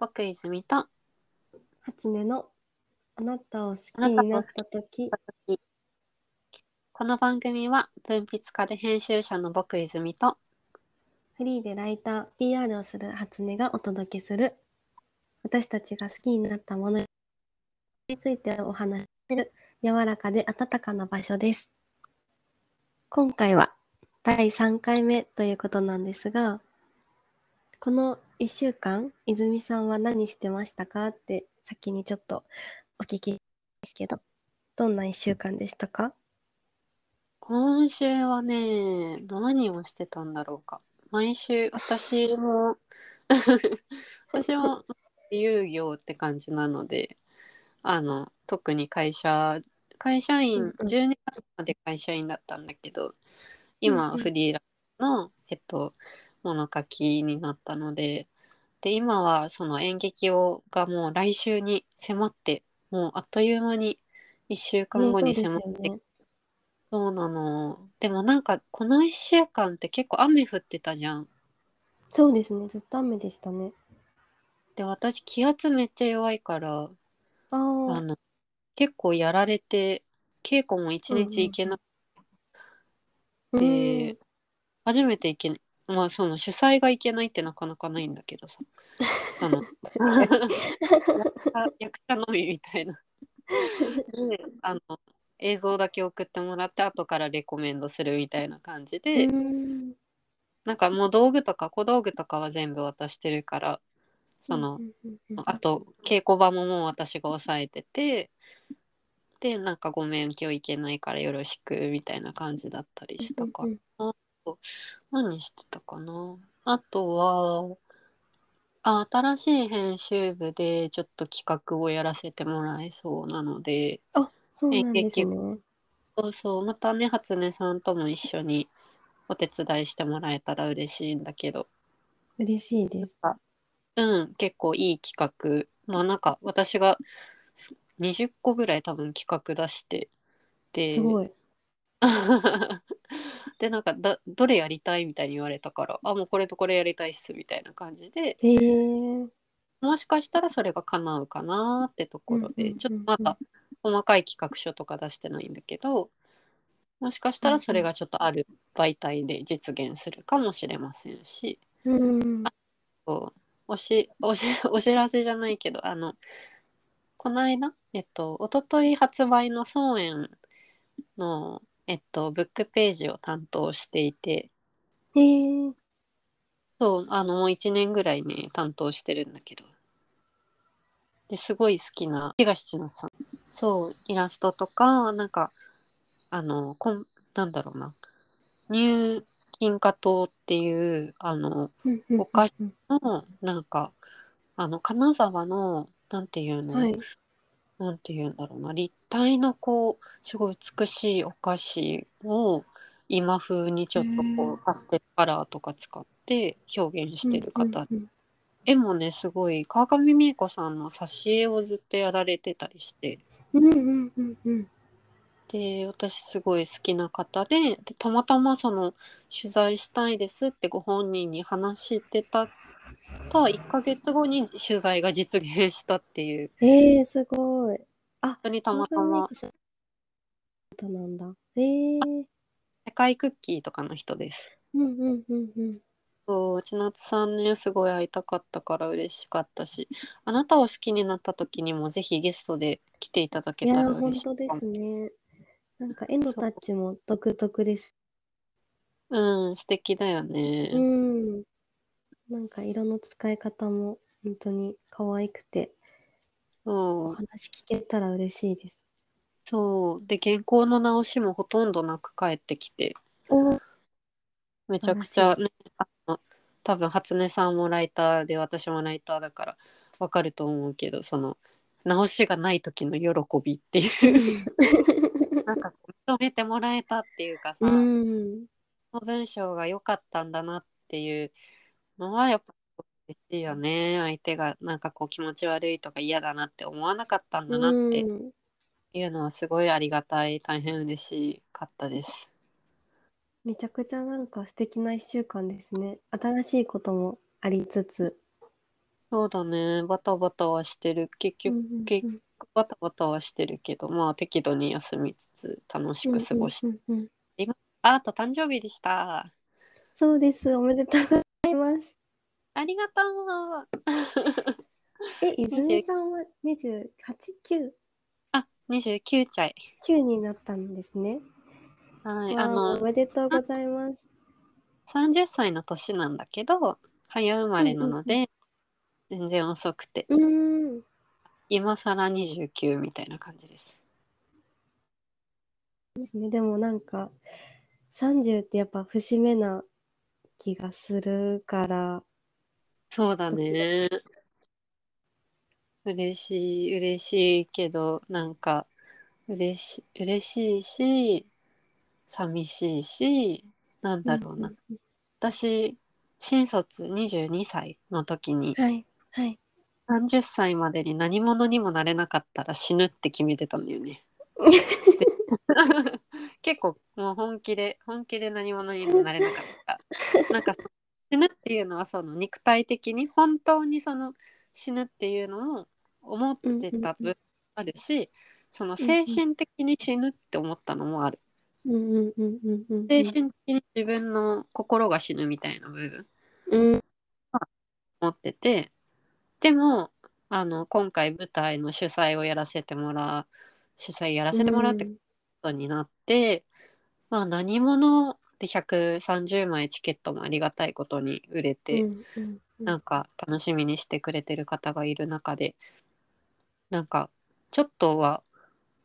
僕泉と初音のあなたを好きになった時。この番組は文筆家で編集者の僕泉とフリーでライター PR をする初音がお届けする。私たちが好きになったものについてお話しする柔らかで温かな場所です。今回は第3回目ということなんですがこの1週間泉さんは何してましたか？って先にちょっとお聞きですけど。どんな1週間でしたか？今週はね何をしてたんだろうか。毎週私も 私も遊業って感じなのであの特に会社会社員、うんうん。12月まで会社員だったんだけど今フリーランスの、えっと物書きになったのでで今はその演劇をがもう来週に迫ってもうあっという間に1週間後に迫ってねそうなの。でもなんかこの1週間って結構雨降ってたじゃん。そうですね。ずっと雨でしたね。で私気圧めっちゃ弱いからあの結構やられて稽古も1日行けなくうん。て、初めて行けないまあその主催が行けないってなかなかないんだけどさ。あの 役者のみみたいな。であの映像だけ送ってもらって後からレコメンドするみたいな感じで、うん。なんかもう道具とか小道具とかは全部渡してるからその、あと稽古場ももう私が押さえててでなんかごめん今日行けないからよろしくみたいな感じだったりしたかうんら、何してたかな？あとはあ新しい編集部でちょっと企画をやらせてもらえそうなのであそうなんですね。そうそうまたね初音さんとも一緒にお手伝いしてもらえたら嬉しいんだけど。嬉しいです。うん、結構いい企画。まあなんか私がす20個ぐらい多分企画出して。で、すごいでなんかだどれやりたいみたいに言われたから、あ、もうこれとこれやりたいっすみたいな感じで、へえ。もしかしたらそれが叶うかなってところで、ちょっとまだ細かい企画書とか出してないんだけど、もしかしたらそれがちょっとある媒体で実現するかもしれませんし、うん。そう。おしおし お知らせじゃないけどあのこの間えっと一昨日発売の総園のえっとブックページを担当していて。へえそうあのもう1年ぐらいね担当してるんだけど。ですごい好きな東千夏さん。そうイラストとかなんかあのこんなんだろうな。入金花糖っていうあのお菓子のなんかあの金沢のなんていうの、はいなんていうんだろうな。立体のこうすごい美しいお菓子を今風にちょっとこうパステルカラーとか使って表現してる方、うんうん絵もねすごい川上美恵子さんの挿絵をずっとやられてたりして。うんうんうんうん。で私すごい好きな方ででたまたまその取材したいですってご本人に話してたた1ヶ月後に取材が実現したっていう。えー、すごい。あ本当にたまたま。なんだ。えー、世界クッキーとかの人です。うんうんうんうん。そう千夏さんねすごい会いたかったから嬉しかったし。あなたを好きになった時にもぜひゲストで来ていただけいやたら嬉本しい。当ですね。なんか絵のタッチも独特です。うん素敵だよね、うんなんか色の使い方も本当に可愛くてお話聞けたら嬉しいです。そう。で原稿の直しもほとんどなく帰ってきて。おめちゃくちゃねあの多分初音さんもライターで私もライターだからわかると思うけどその直しがない時の喜びっていう。なんか認めてもらえたっていうかさ、うん。この文章が良かったんだなっていうのはやっぱ嬉しいよね。相手がなんかこう気持ち悪いとか嫌だなって思わなかったんだなってうん。いうのはすごいありがたい。大変嬉しかったです。めちゃくちゃなんか素敵な一週間ですね。新しいこともありつつ。そうだね。バタバタはしてる。結局、うんバタバタはしてるけどまあ適度に休みつつ楽しく過ごして、うんうんうんああと誕生日でした。そうです。おめでとうございます。ありがとうえ、泉さんは28、9、あ29歳9になったんですね。はいわああのおめでとうございます。30歳の年なんだけど早生まれなので、全然遅くてうーん。今更29みたいな感じですですね。でもなんか、30ってやっぱ節目な気がするから、そうだね嬉しい嬉しいけどなんか嬉し嬉しいし寂しいしなんだろうな、んん私新卒22歳の時にはい、はい。30歳までに何者にもなれなかったら死ぬって決めてたんだよね。で結構もう本気で本気で何者にもなれなかった。なんか死ぬっていうのはその肉体的に本当にその死ぬっていうのも思ってた部分あるし、その精神的に死ぬって思ったのもある。うんうんうんうんうん。精神的に自分の心が死ぬみたいな部分うん。持っててでもあの今回舞台の主催をやらせてもらう主催やらせてもらうってことになって、まあ何者で130枚チケットもありがたいことに売れて、うんうんうんなんか楽しみにしてくれてる方がいる中でなんかちょっとは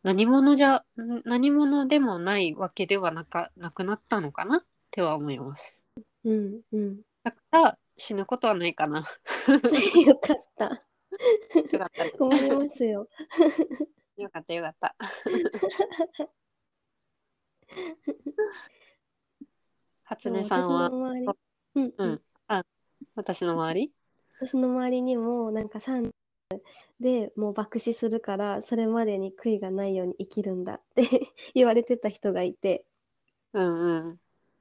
何者じゃん何者でもないわけではなかなくなったのかな？っては思います。うんうん。だから死ぬことはないかな。よかった。よかった。困りますよ。よかったよかった。初音さんは？私の周り、うん。ううん。ん、私の周り？私の周りにもなんか30でもう爆死するからそれまでに悔いがないように生きるんだって 言われてた人がいて。うんうん。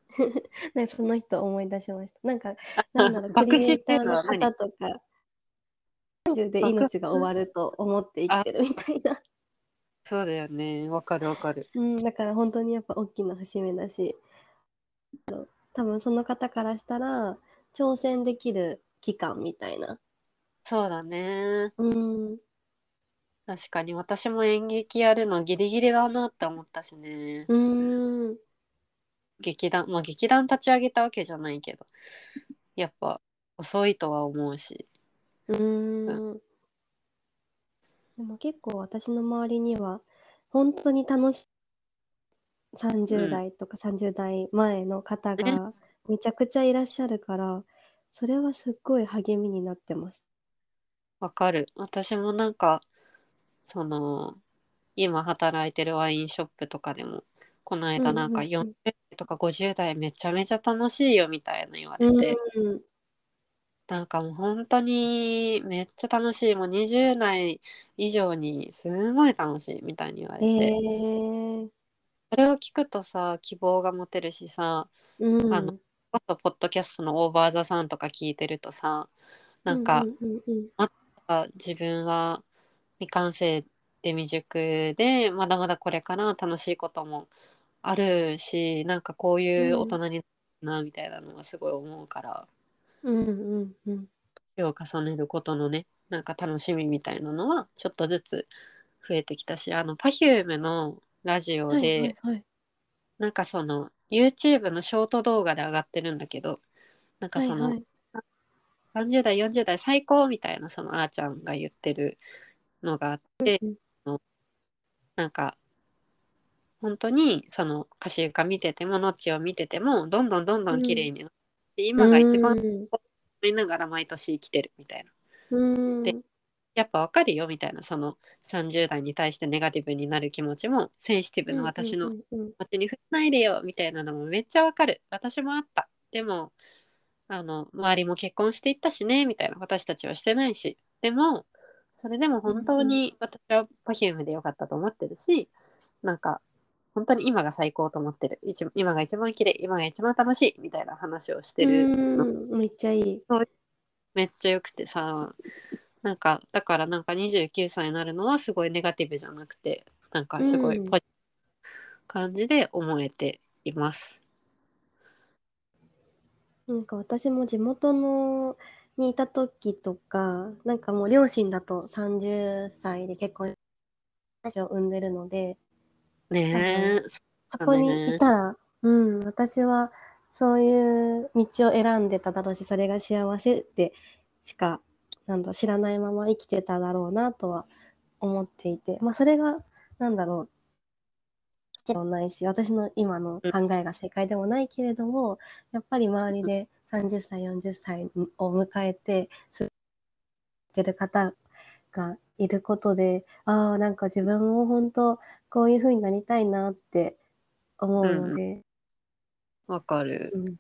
なんかその人思い出しました。なんかなんだろうク爆リエイター死っていうの方とか30で命が終わると思って生きてるみたいな、そうだよね。わかるわかる。うん、だから本当にやっぱ大きな節目だし多分その方からしたら挑戦できる期間みたいなそうだね。うん確かに私も演劇やるのギリギリだなって思ったしね。うん劇団、まあ劇団立ち上げたわけじゃないけど、やっぱ遅いとは思うし。うーん。でも結構私の周りには本当に楽しい30代とか30代前の方がめちゃくちゃいらっしゃるから、それはすっごい励みになってます。わかる。私もなんか、その、今働いてるワインショップとかでも、この間なんかうんうんうん40代とか50代めちゃめちゃ楽しいよみたいな言われうんて、なんかもう本当にめっちゃ楽しい。もう20代以上にすごい楽しいみたいに言われえて、ー、それを聞くとさ、希望が持てるしさ、うん、あのポッドキャストのオーバーザさんとか聞いてるとさ、なんか、うんうんうんあ自分は未完成で未熟でまだまだこれから楽しいこともあるしなんかこういう大人になるなみたいなのがすごい思うから。うんうんうん手を重ねることのねなんか楽しみみたいなのはちょっとずつ増えてきたしあの Perfume のラジオで、はいはいはい。なんかその YouTube のショート動画で上がってるんだけどなんかその、はいはい。30代40代最高みたいなそのあーちゃんが言ってるのがあって、うんなんか本当にその歌詞床見ててもノッチを見ててもどんどんどんどん綺麗になって、今が一番うん思いながら毎年生きてるみたいな。うん。でやっぱわかるよみたいなその30代に対してネガティブになる気持ちもセンシティブな私のうんうんうん気持ちに振らないでよみたいなのもめっちゃわかる。私もあった。でもあの周りも結婚していったしねみたいな。私たちはしてないし。でもそれでも本当に私は Perfume でよかったと思ってるしなんか本当に今が最高と思ってる一今が一番綺麗今が一番楽しいみたいな話をしてるめっちゃいい。めっちゃ良くてさなんかだからなんか29歳になるのはすごいネガティブじゃなくてなんかすごいうんポジ感じで思えています。なんか私も地元のにいた時とか、なんかもう両親だと30歳で結婚を産んでるので、ねえ、そこにいた。ら、うん、私はそういう道を選んでただろうし、それが幸せってしか、なんだ、知らないまま生きてただろうなとは思っていて、まあそれが、なんだろう、でもないし、私の今の考えが正解でもないけれども、やっぱり周りで30歳、40歳を迎えて、過ごしてる方がいることで、ああ、なんか自分も本当、こういう風になりたいなって思うので、わかる。う。ん。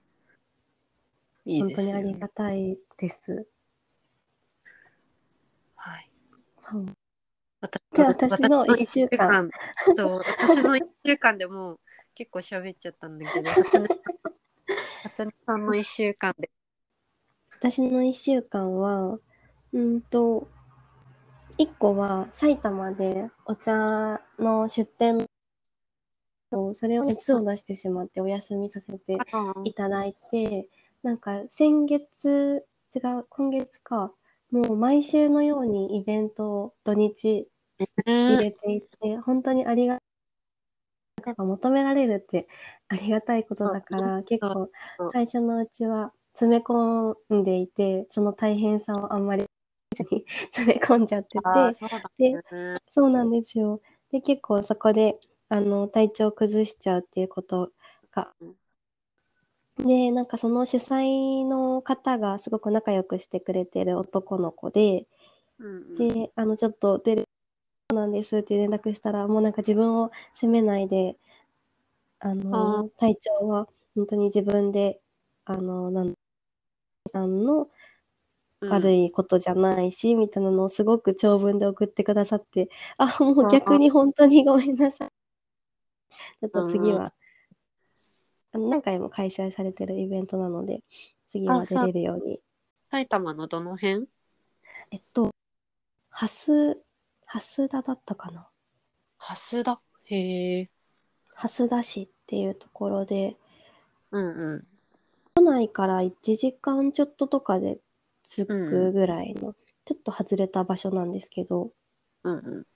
いい本当にありがたいです。はい。そう。私で私の一週間。週間。私の一週間でもう結構喋っちゃったんだけど 初音さんの一週間で。私の1週間は、うんと、1個は埼玉でお茶の出店と、それを熱を出してしまってお休みさせていただいて、なんか先月、違う、今月か、もう毎週のようにイベントを土日入れていて、本当にありがやっぱ求められるってありがたいことだから、結構最初のうちは詰め込んでいて、その大変さをあんまりに 詰め込んじゃってて、そうだでね。そうなんですよ。で、結構そこで、あの、体調崩しちゃうっていうことが。で、なんかその主催の方がすごく仲良くしてくれてる男の子で、うんうん。で、あの、ちょっと出る、そうなんですって連絡したら、もうなんか自分を責めないで、ああの、体調は本当に自分で、あの、なんさんの悪いことじゃないし、みたいなのをすごく長文で送ってくださって、あ、もう逆に本当にごめんなさい。ちょっと次は、あの何回も開催されてるイベントなので、次は出れるように。埼玉のどの辺？えっと、蓮、蓮田だったかな。蓮田？へえ。蓮田市っていうところで、うんうん。都内から1時間ちょっととかで着くぐらいの、ちょっと外れた場所なんですけど、うんうん。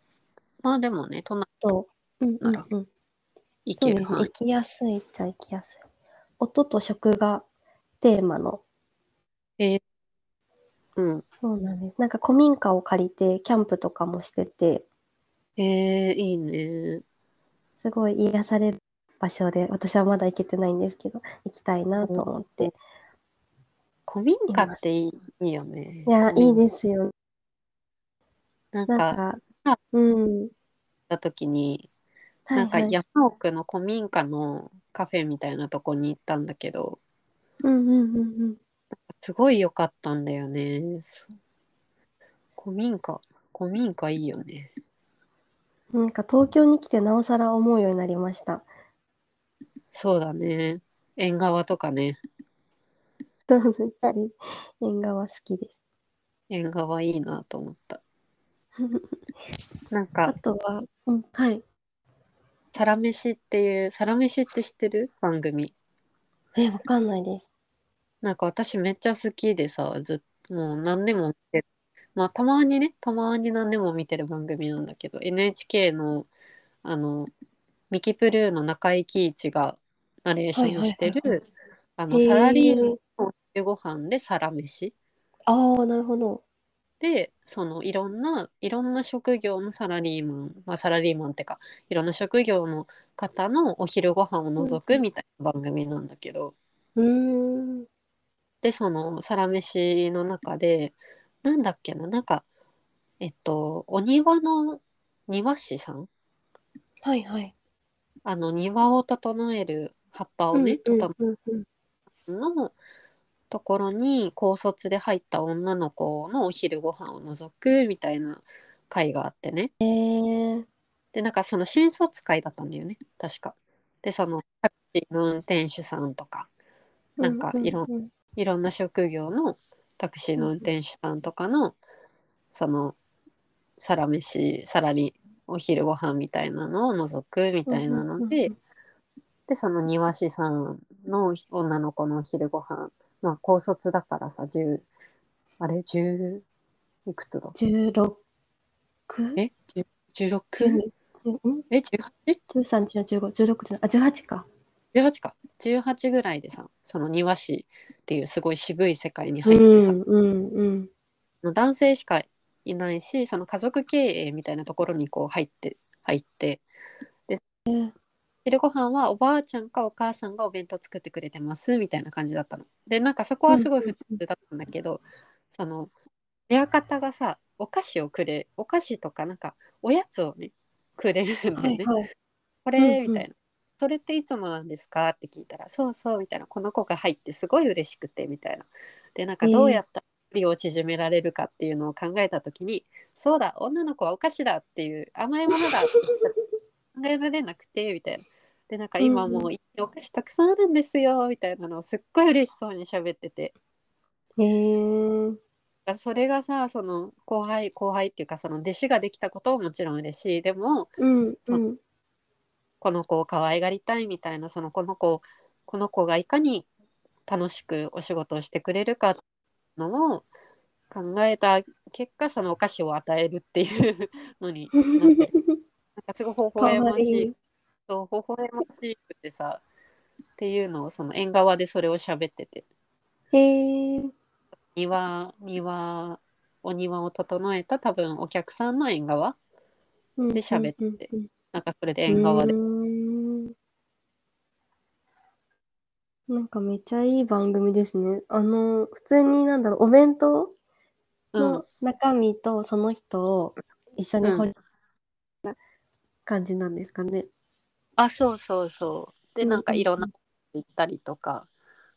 まあでもね都内と、うんうんうん。行。ける範囲。行きやすいっちゃ行きやすい。音と食がテーマの、うん。そうなんです。なんか古民家を借りてキャンプとかもしてて、へえいいね。すごい癒される場所で、私はまだ行けてないんですけど、行きたいなと思って。古民家っていいよねいや、いいすですよ。なんなんかか、うん。た時にはいはい。なんか山奥の古民家のカフェみたいなとこに行ったんだけどうんうんうんうん。すごい良かったんだよね古民家古民家いいよねなんか東京に来てなおさら思うようになりました。そうだね縁側とかねそうですね。縁側好きです。縁側いいなと思った なんあかとは、うん、はい。「サラメシ」っていう「サラメシ」って知ってる？番組え、わかんないです。なんか私めっちゃ好きでさずっもう何でも見てるまあたまにねたまに何でも見てる番組なんだけど NHK のあのミキプルーの中井貴一がナレーションしてる、はいはいあのへーサラリーマンのお昼ご飯でサラメシああ、なるほど。でそのいろんないろんな職業のサラリーマン、まあ、サラリーマンってかいろんな職業の方のお昼ご飯を除くみたいな番組なんだけど、うーん。でそのサラメシの中でなんだっけななんかえっとお庭の庭師さん？はいはい。あの庭を整える葉っぱをね、うん整うんうんえるのところに高卒で入った女の子のお昼ご飯を除くみたいな会があってね。えー、でなんかその新卒会だったんだよね。確か。でそのタクシーの運転手さんとか。なんかいろんいろんな職業のタクシーの運転手さんとかのそのサラ飯さらにお昼ご飯みたいなのを除くみたいなので、でその庭師さんの女の子のお昼ご飯まあ高卒だからさ10あれ？10いくつだ？16え？10 16? 12ん？え？18?18 13、14、15、16じゃないあ、18か。か。18ぐらいでさその庭師っていうすごい渋い世界にう入ってさ、んうんうん。男性しかいないしその家族経営みたいなところにこう入って入って。で昼ご飯はおばあちゃんかお母さんがお弁当作ってくれてますみたいな感じだったの。でなんかそこはすごい普通だったんだけど、その親方がさお菓子をくれお菓子とかなんかおやつをねくれるんだよね。はいはい。これ、うんうんみたいな。それっていつもなんですかって聞いたら、そうそうみたいな、この子が入ってすごい嬉しくてみたいな。で、なんかどうやったら距離を縮められるかっていうのを考えたときに、そうだ、女の子はお菓子だっていう甘いものだって考えられなくてみたいな。で、なんか今もうお菓子たくさんあるんですよみたいなのをすっごい嬉しそうに喋ってて。へえ。それがさ、その後輩、後輩っていうか、その弟子ができたことももちろん嬉しい。でも、うんそううんこの子を可愛がりたいみたいなそのこの子この子がいかに楽しくお仕事をしてくれるかのを考えた結果そのお菓子を与えるっていうのになって なんかすごい微か笑ましい。そう微笑ましくてさっていうのをその縁側でそれを喋ってて。へえ。庭庭お庭を整えた多分お客さんの縁側でで喋ってうんなんかそれでうんうん。縁側でなんかめっちゃいい番組ですね。あの、普通になんだろう、お弁当うん。の中身とその人を一緒に掘り、な感じなんですかね。あ、そうそうそう。で、うんなんかいろんな行ったりとか、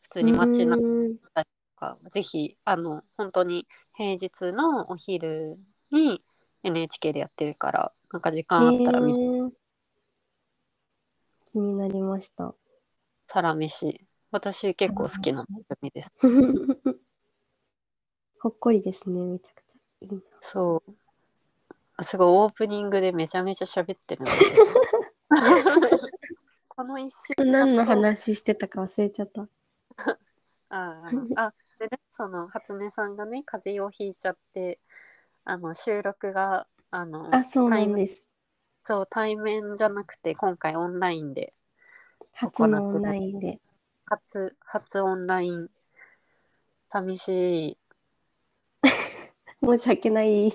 普通に街中うーんとか、ぜひ、あの、本当に平日のお昼に NHK でやってるから、なんか時間あったら見て、へー気になりました。サラメシ。私結構好きな番組です。ほっこりですね、めちゃくちゃいいな。そう。あすごいオープニングでめちゃめちゃ喋ってる。この一週間何の話してたか忘れちゃった。ああでねその初音さんがね風邪をひいちゃってあの収録があのあ、そうなんです。そう対面じゃなくて今回オンラインで初のオンラインで。初初オンライン寂しい 申し訳ない。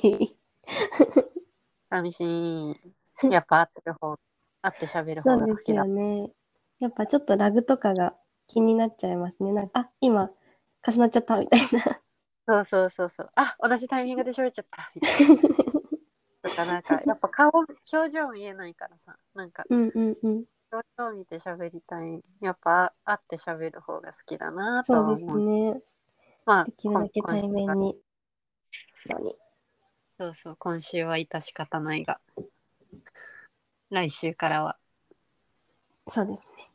寂しいやっぱ会ってる方会って喋るそうです方が好きだよね。やっぱちょっとラグとかが気になっちゃいますね。なんか、あ、今、重なっちゃったみたいな。そうそうそうそう。あ同じタイミングで喋っちゃった。みたいな。とかなんかやっぱ顔表情見えないからさ。なんかうんうんうん。表情見て喋りたい。やっぱ会って喋る方が好きだなとはそうです思うね。まあできるだけ今対面に。そうそう、今週は致し方ないが、来週からはそうですね。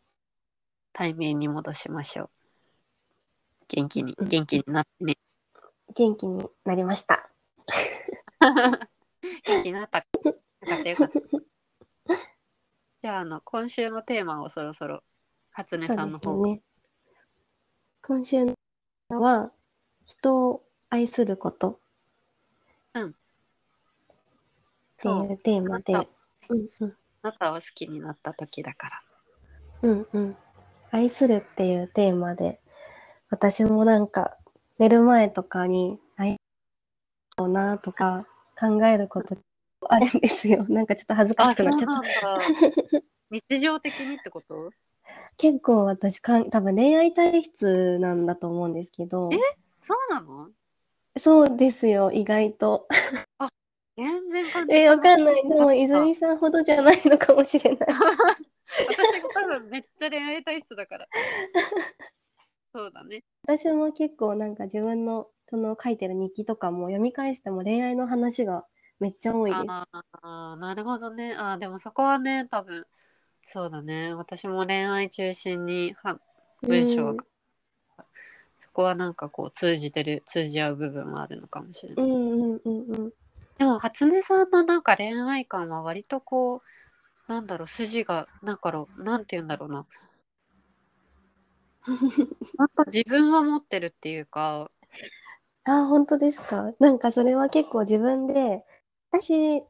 対面に戻しましょう。元気に、うん元気になってね。元気になりました。元気になった。よかったよかった。じゃあ、あの、今週のテーマをそろそろ、初音そさんの方、うですね。今週のは、人を愛することってそう、いうテーマであな、うんあなたを好きになった時だから。うんうん。愛するっていうテーマで、私もなんか寝る前とかに愛そうなとか考えることあるんですよ。なんかちょっと恥ずかしくなっちゃった。日常的にってこと？結構私かん、多分恋愛体質なんだと思うんですけど、え？そうなの？そうですよ、意外と。全然感じえ、わかんない。でも、あ泉さんほどじゃないのかもしれない。私が多分めっちゃ恋愛体質だから。そうだね。私も結構なんか自分のその書いてる日記とかも読み返しても恋愛の話がめっちゃ多いです。ああ、なるほどね。あーでもそこはね、多分、そうだね。私も恋愛中心には文章は、うんそこはなんかこう通じてる通じ合う部分はあるのかもしれない。うんうんうんうん。でも初音さんのなんか恋愛観は割とこうなんだろう筋がなんかろうなんて言うんだろうななんか自分は持ってるっていうかあ、本当ですか？なんかそれは結構自分で、私、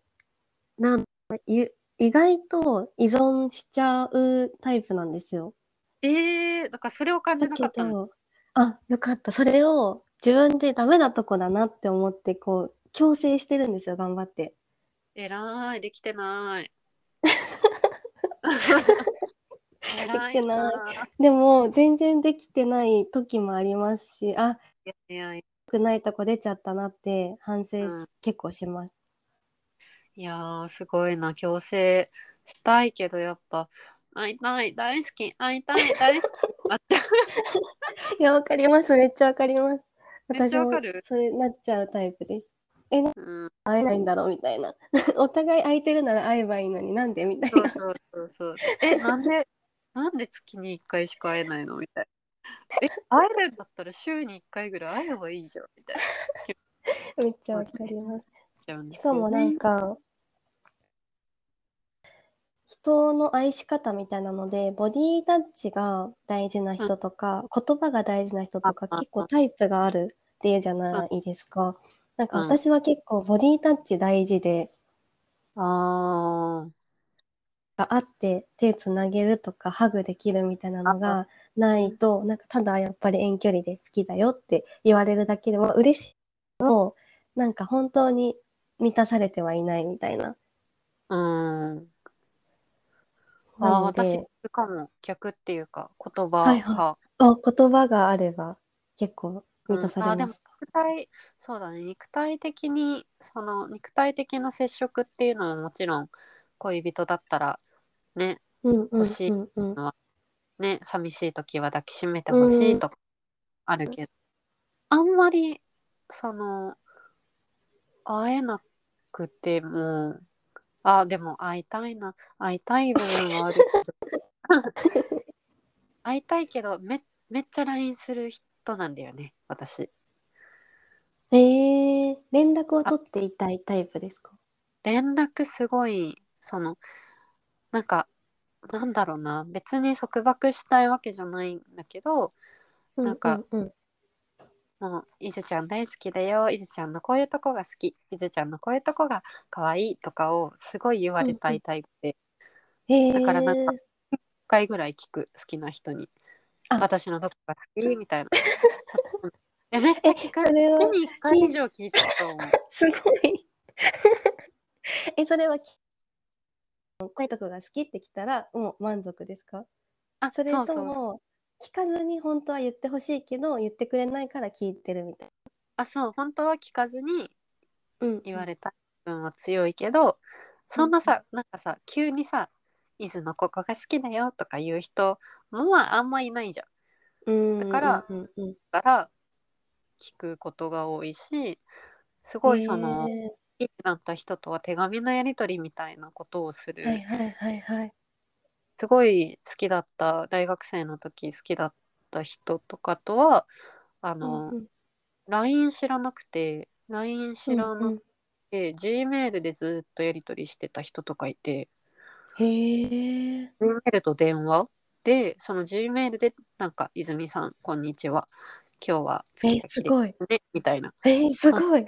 なんゆ意外と依存しちゃうタイプなんですよ。えー、だからそれを感じなかったのど、あ、よかった。それを自分でダメなとこだなって思って、こう、強制してるんですよ、頑張って。えらいできてない偉 できてないでも、全然できてない時もありますし、あ、いやいやくないとこ出ちゃったなって反省うん結構します。やーすごいな強制したいけどやっぱ会いたい大好き会いたい大好き いや、わかります。めっちゃわかります。私もかる？それなっちゃうタイプです。うん会えないんだろうみたいな。お互い空いてるなら会えばいいのになんでみたいな。そうそうそうそうえなんでなんで月に1回しか会えないのみたいなえ会えるんだったら週に1回ぐらい会えばいいじゃんみたいな めっちゃわかります。ちゃうんでしすよねかもなんか、人の愛し方みたいなので、ボディタッチが大事な人とか、言葉が大事な人とか、結構タイプがあるっていうじゃないですか。なんかうん。私は結構ボディタッチ大事で、あー。があって手つなげるとかハグできるみたいなのがないと、なんかただやっぱり遠距離で好きだよって言われるだけでも嬉しいけど、なんか本当に満たされてはいないみたいな。うん。あ私かも。逆っていうか言葉はいはあ言葉があれば結構満たされます。か。肉体そうだね肉体的にその肉体的な接触っていうのももちろん恋人だったらね欲しいうんうん。ね寂しい時は抱きしめてほしいとかあるけど、あんまりその会えなくてもあでも会いたいな会いたい部分はあるけど 会いたいけどめめっちゃ LINE する人なんだよね私えー、連絡を取っていたいタイプですか？連絡すごいそのなんかなんだろうな。別に束縛したいわけじゃないんだけどなんかうんうん。もういずちゃん大好きだよ。いずちゃんのこういうとこが好き。いずちゃんのこういうとこが可愛いとかをすごい言われたいタイプで、うん、えー、だからなんか1回ぐらい聞く。好きな人に。あ。私のどこが好き？みたいな えめっちゃ聞くえそれは月に1回以上聞いてると思う すごい。え、それはき、こういうとこが好きってきたら、もう満足ですか？あそれそうそうとも、聞かずに本当は言ってほしいけど、言ってくれないから聞いてるみたいあそう本当は聞かずにな。うん。言われた分は強いけど、そんなさなんかさ急にさ「伊豆のここが好きだよ」とか言う人もまああんまいないじゃん。うん。だからうんうんうん、だから聞くことが多いしすごいその、へ好きになった人とは手紙のやり取りみたいなことをする、ーはいはいはいはい。すごい好きだった大学生の時好きだった人とかとはあの、うんうん。LINE 知らなくて LINE 知らなくうんて、Gmail でずっとやり取りしてた人とかいて。うん、へえ。Gmail と電話でその Gmail でなんか「泉さんこんにちは今日はえ月が綺すごい。麗ね」みたいなえー、すごい。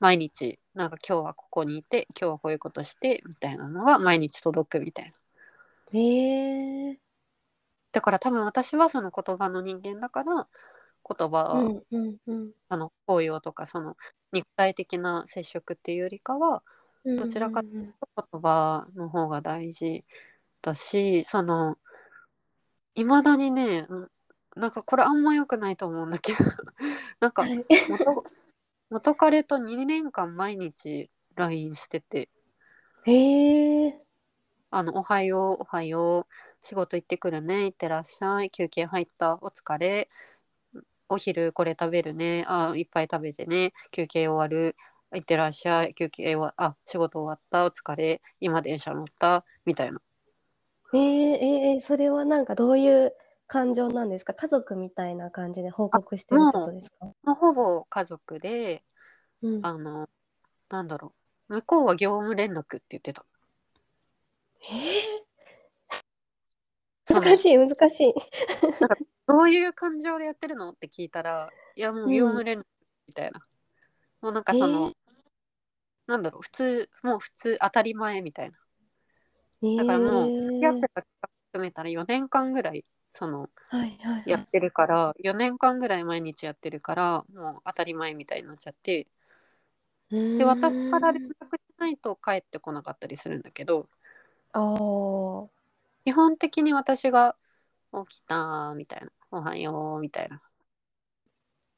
毎日なんか今日はここにいて今日はこういうことしてみたいなのが毎日届くみたいなへえ。だから多分私はその言葉の人間だから言葉、うんうんうん。あの抱擁とかその肉体的な接触っていうよりかはどちらかうんうんうん言葉の方が大事だしそのいまだにねうんなんかこれあんま良くないと思うんだけど。なんかはい。元元彼と2年間毎日 LINE してて。へえ。あの、おはよう、おはよう、仕事行ってくるね、行ってらっしゃい、休憩入った、お疲れ、お昼これ食べるね、あ、いっぱい食べてね、休憩終わる、行ってらっしゃい、休憩終わ、あ、仕事終わった、お疲れ、今電車乗った、みたいな。えー、えー、それはなんかどういう感情なんですか？家族みたいな感じで報告してるってことですか？もうほぼ家族でうん、あのなんだろう。向こうは業務連絡って言ってた。その難しい難しい。どういう感情でやってるのって聞いたらいやもう業務連絡みたいな、もうなんかその、えー？なんだろう普通もう普通当たり前みたいな。えだからもう付き合っーてた期間含めたら4年間ぐらいそのはいはいはい。やってるから、4年間ぐらい毎日やってるからもう当たり前みたいになっちゃって。でで私から連絡しないと帰ってこなかったりするんだけど。基本的に私が「起きた」みたいな「おはよう」みたいな。って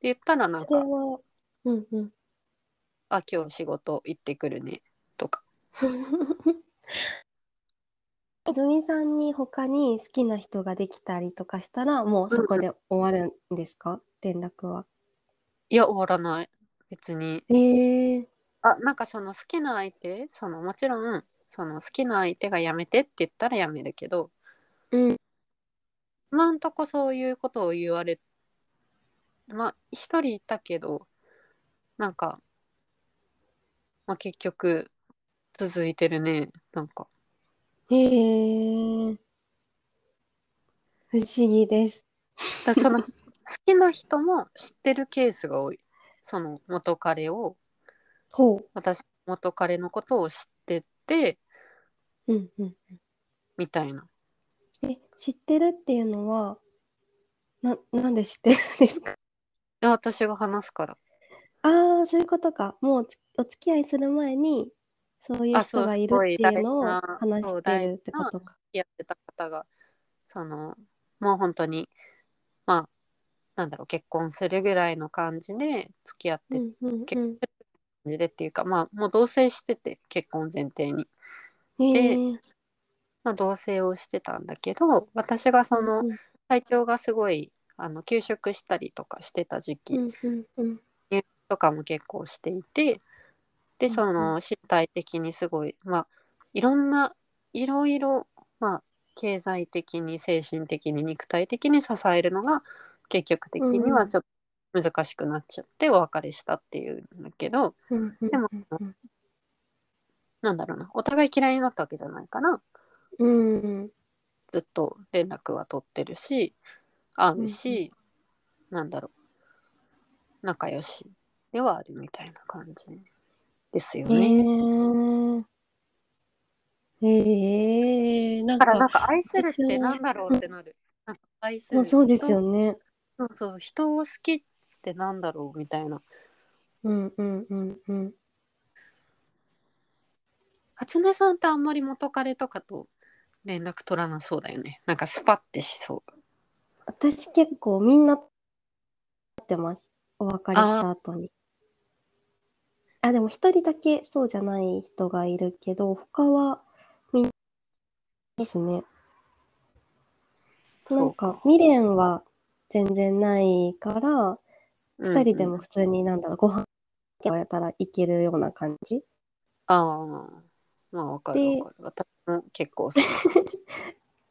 言ったらなんかうんうん「あ今日仕事行ってくるね」とか。泉さんに他に好きな人ができたりとかしたらもうそこで終わるんですか、連絡は。いや終わらない。別に。えー、あなんかその好きな相手そのもちろんその好きな相手がやめてって言ったらやめるけどうん。今んとこそういうことを言われまあ一人いたけどなんか、まあ、結局続いてるねなんかへえ不思議です。だその好きな人も知ってるケースが多いその元彼をほ私元彼のことを知っててう。うんうん。みたいなえ知ってるっていうのはななんで知ってるんですか？で私が話すからああそういうことか。もうお付き合いする前にそういう人がいるっていうのを話してるってことか。やってた方がそのもう本当にまあなんだろう結婚するぐらいの感じで付き合って、うんうん結婚する感じでっていうかまあもう同棲してて結婚前提に、うん。えーまあ、同棲をしてたんだけど私がそのうん体調がすごいあの休職したりとかしてた時期うんうんうんとかも結構していてでその身体的にすごいまあいろんないろいろまあ経済的に精神的に肉体的に支えるのが結局的にはちょっと難しくなっちゃってお別れしたっていうんだけどうんうんでもうん。なんだろうなお互い嫌いになったわけじゃないからうんうん。ずっと連絡は取ってるし会うし、なんだろう仲良しではあるみたいな感じですよへね。えへえなんかだからなんか愛するってなんだろうってなる。なんか愛するまあそうですよね。そうそう人を好きってなんだろうみたいな。うんうんうんうん。初音さんってあんまり元彼とかと連絡取らなそうだよね。なんかスパッてしそう。私結構みんなってます。お別れした後に。あでも一人だけそうじゃない人がいるけど、他はみんなですね。なんか未練は全然ないから、二二人でも普通になんだろう、ご飯って言われたらいけるような感じ。ああまあわかるでわかる。私も結構。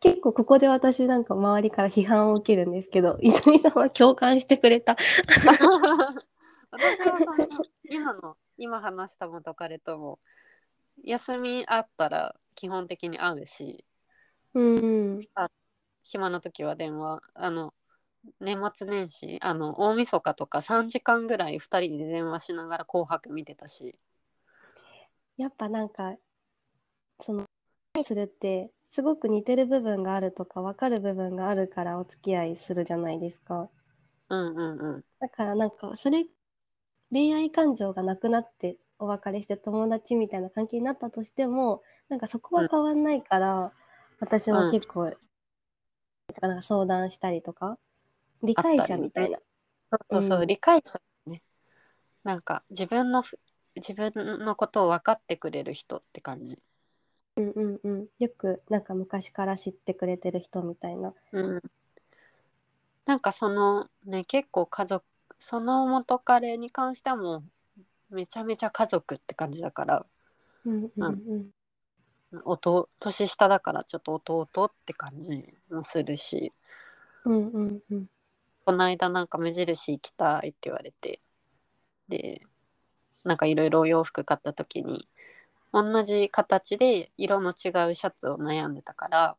結構ここで私なんか周りから批判を受けるんですけど、泉さんは共感してくれた。私はその今の今話した元彼とも休みあったら基本的に会うしうんうん。暇な時は電話あの年末年始あの大晦日とか3時間ぐらい2人で電話しながら「紅白」見てたし。やっぱなんかその愛するってすごく似てる部分があるとか分かる部分があるからお付き合いするじゃないですか。うんうんうん。だからなんかそれ恋愛感情がなくなってお別れして友達みたいな関係になったとしてもなんかそこは変わんないから、私も結構、なんか相談したりとか理解者みたいな、そうそうそう、うん。理解者ね。なんか自分のふ自分のことを分かってくれる人って感じ。うんうんうん。よくなんか昔から知ってくれてる人みたいな。うん、なんかそのね結構家族その元彼に関してはもうめちゃめちゃ家族って感じだからうんうんうん弟年下だからちょっと弟って感じもするしうんうんうん。この間なんか無印行きたいって言われてでなんかいろいろお洋服買った時に同じ形で色の違うシャツを悩んでたから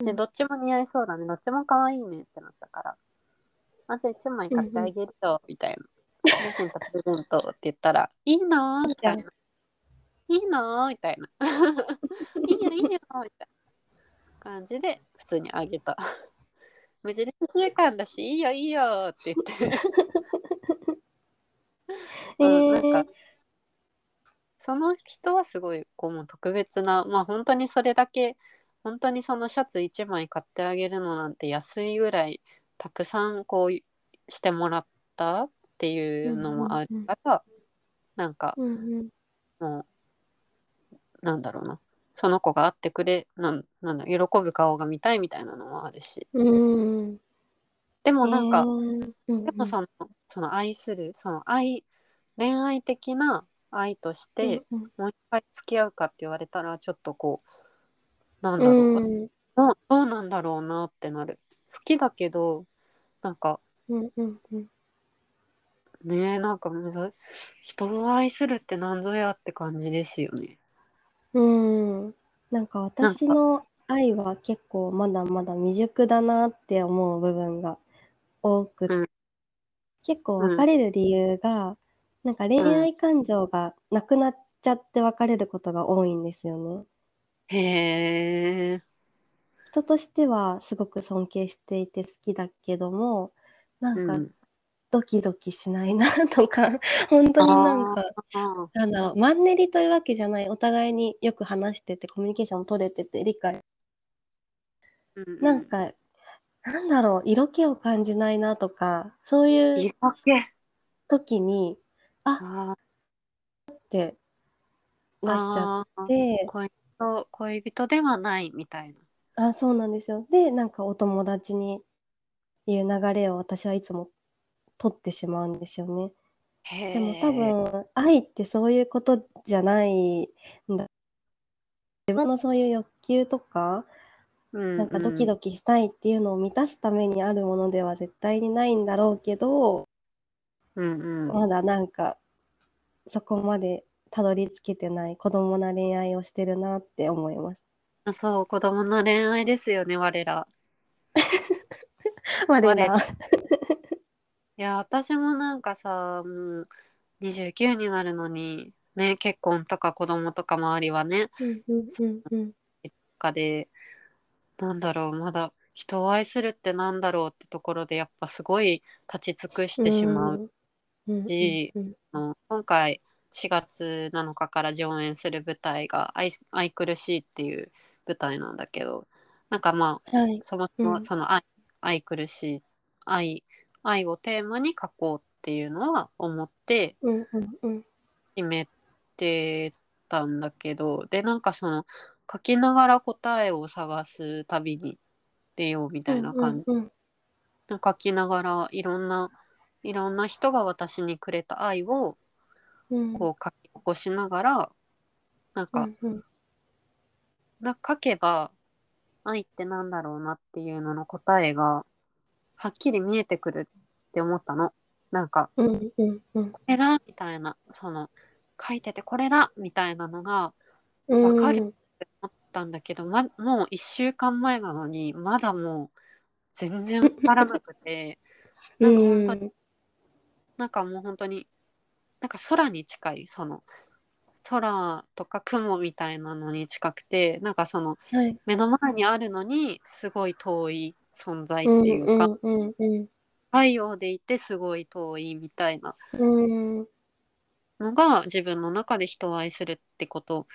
でどっちも似合いそうだねどっちも可愛いねってなったからあじゃあ1枚買ってあげるよみたいな。プレゼントプレゼントって言ったら いいなーみたいな。いいなーみたいな。いいよいいよみたいな感じで普通にあげた。無印週間だしいいよいいよって言って。えうんなんーか、その人はすごいこうもう特別なまあ本当にそれだけ本当にそのシャツ1枚買ってあげるのなんて安いぐらいたくさんこうしてもらったっていうのもあるから、なんかうんうんもうなんだろうなその子が会ってくれなんなんだ喜ぶ顔が見たいみたいなのもあるしうん。でもなんか、えーうんうんでもそのその愛するその愛恋愛的な愛として、もう一回付き合うかって言われたらちょっとこうなんだろう、んどうなんだろうなってなる好きだけどなんかうんうんうんねえなんかむず人を愛するってなんぞやって感じですよね。うん、なんか私の愛は結構まだまだ未熟だなって思う部分が多くて、うん結構別れる理由が、なんか恋愛感情がなくなっちゃって別れることが多いんですよね。へえ。人としてはすごく尊敬していて好きだけども、なかうん。ん、ドキドキしないなとか、本当になんか、あなんだろう、マンネリというわけじゃない、お互いによく話してて、コミュニケーション取れてて、理解。ーうん。なんか、なんだろう、色気を感じないなとか、そういう時に、ああってなっちゃって、恋人恋人ではないみたいな。あ、そうなんですよ。で、なんかお友達にいう流れを私はいつも取ってしまうんですよね。へでも多分、愛ってそういうことじゃないんだ。自分のそういう欲求とか、分なんかドキドキしたいっていうのを満たすためにあるものでは絶対にないんだろうけど、うんうん、まだなんかそこまでたどり着けてない子供な恋愛をしてるなって思います。あそう子供の恋愛ですよね我ら。我我ら。いや私もなんかさもう29になるのにね結婚とか子供とか周りはねうんうんうんうん。かでなんだろうまだ人を愛するってなんだろうってところでやっぱすごい立ち尽くしてしまう。うん。しうん。の今回4月7日から上演する舞台が愛「愛くるしい」っていう舞台なんだけどなんかまあはい。そもそもうん。その愛,、愛くるしい愛愛をテーマに書こうっていうのは思ってうんうんうん。決めてたんだけどでなんかその書きながら答えを探す旅に出ようみたいな感じ、うんうん書きながらいろんないろんな人が私にくれた愛をうん。こう書き起こしながらなんうか,、んうんな書けば愛ってなんだろうなっていうのの答えがはっきり見えてくるって思ったの。なんかうんうんうん。これだみたいなその書いててこれだみたいなのがうん。わかるって思ったんだけど、ま、もう1週間前なのにまだもう全然わからなくて なんか本当になんかもう本当になんか空に近いその空とか雲みたいなのに近くてなんかそのはい。目の前にあるのにすごい遠い存在っうんていうか、うんうんうん太陽でいてすごい遠いみたいなうん。のが自分の中で人を愛するってこと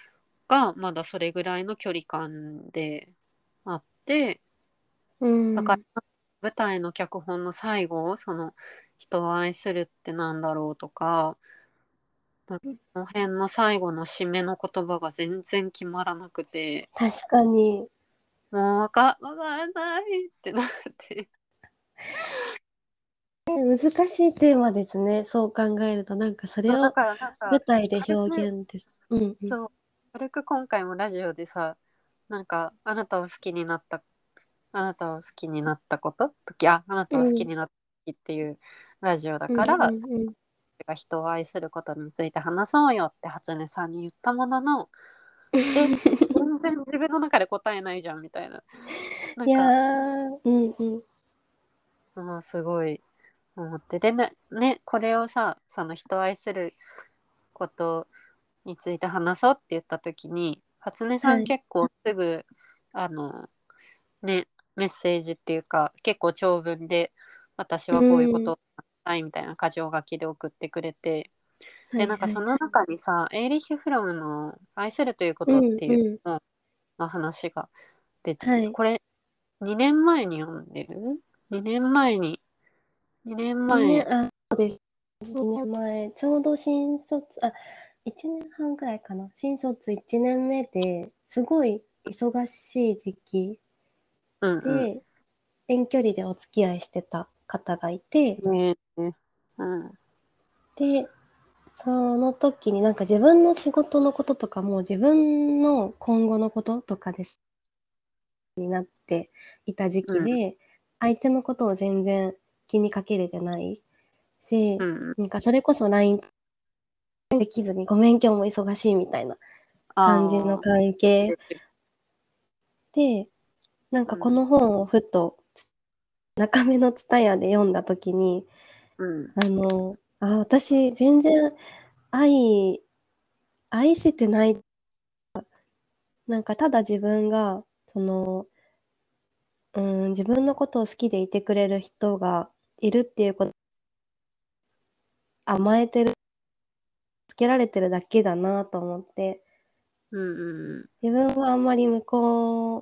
がまだそれぐらいの距離感であってうん。だから舞台の脚本の最後その人を愛するってなんだろうとかこの辺の最後の締めの言葉が全然決まらなくて。確かに。もうわかわかんないってなって。難しいテーマですね。そう考えるとなんかそれを舞台で表現です。うんうん。そう軽く今回もラジオでさなんかあなたを好きになったあなたを好きになったこと？時ああなたを好きになった時っていうラジオだから、うんうんうんが人を愛することについて話そうよって初音さんに言ったもののえ全然自分の中で答えないじゃんみたいな。なんいやうんうん。うん、すごい思って。でねねこれをさその人を愛することについて話そうって言った時に初音さはい。ん結構すぐ、あのねメッセージっていうか結構長文で私はこういうことをしたいみたいな箇条書きで送ってくれて、でなんかその中にさ、エーリッヒ・フロムの「愛するということ」っていうのの話が出てて、はい。これ2年前に読んでる ?2 年前に2年前。です。2年前ちょうど新卒あ1年半くらいかな。新卒1年目ですごい忙しい時期うんうん。で、遠距離でお付き合いしてた方がいて、うん。でその時になんか自分の仕事のこととかも自分の今後のこととかです。になっていた時期で、相手のことを全然気にかけれてない。し、うんなんかそれこそ LINE できずにごめん今日も忙しいみたいな感じの関係。でなんかこの本をふと中目の蔦屋で読んだ時にうん。あのあ私全然愛愛せてない。なんかただ自分がそのうん自分のことを好きでいてくれる人がいるっていうこと。甘えてる。つけられてるだけだなと思って。うんうん自分はあんまり向こ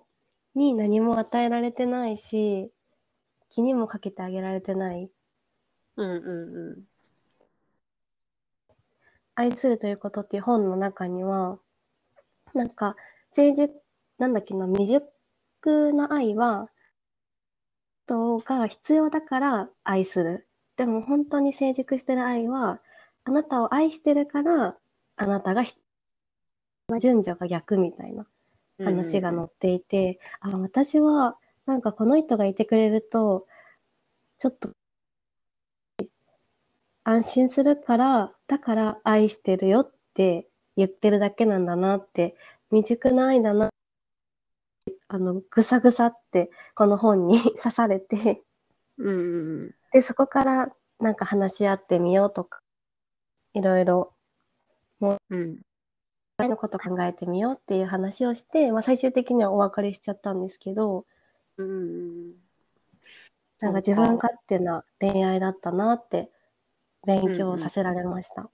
うに何も与えられてないし気にもかけてあげられてない。うんうんうん。愛するということっていう本の中にはなんか成熟なんだっけな未熟な愛は人が必要だから愛する。でも本当に成熟してる愛はあなたを愛してるからあなたが順序が逆みたいなうん話が載っていて、あ私はなんかこの人がいてくれるとちょっと安心するからだから愛してるよって言ってるだけなんだなって未熟な愛だなあのぐさぐさってこの本に 刺されて。うん。うんでそこからなんか話し合ってみようとかいろいろうん。愛のこと考えてみようっていう話をして、まあ、最終的にはお別れしちゃったんですけどうんうんなんか自分勝手な恋愛だったなって勉強させられました。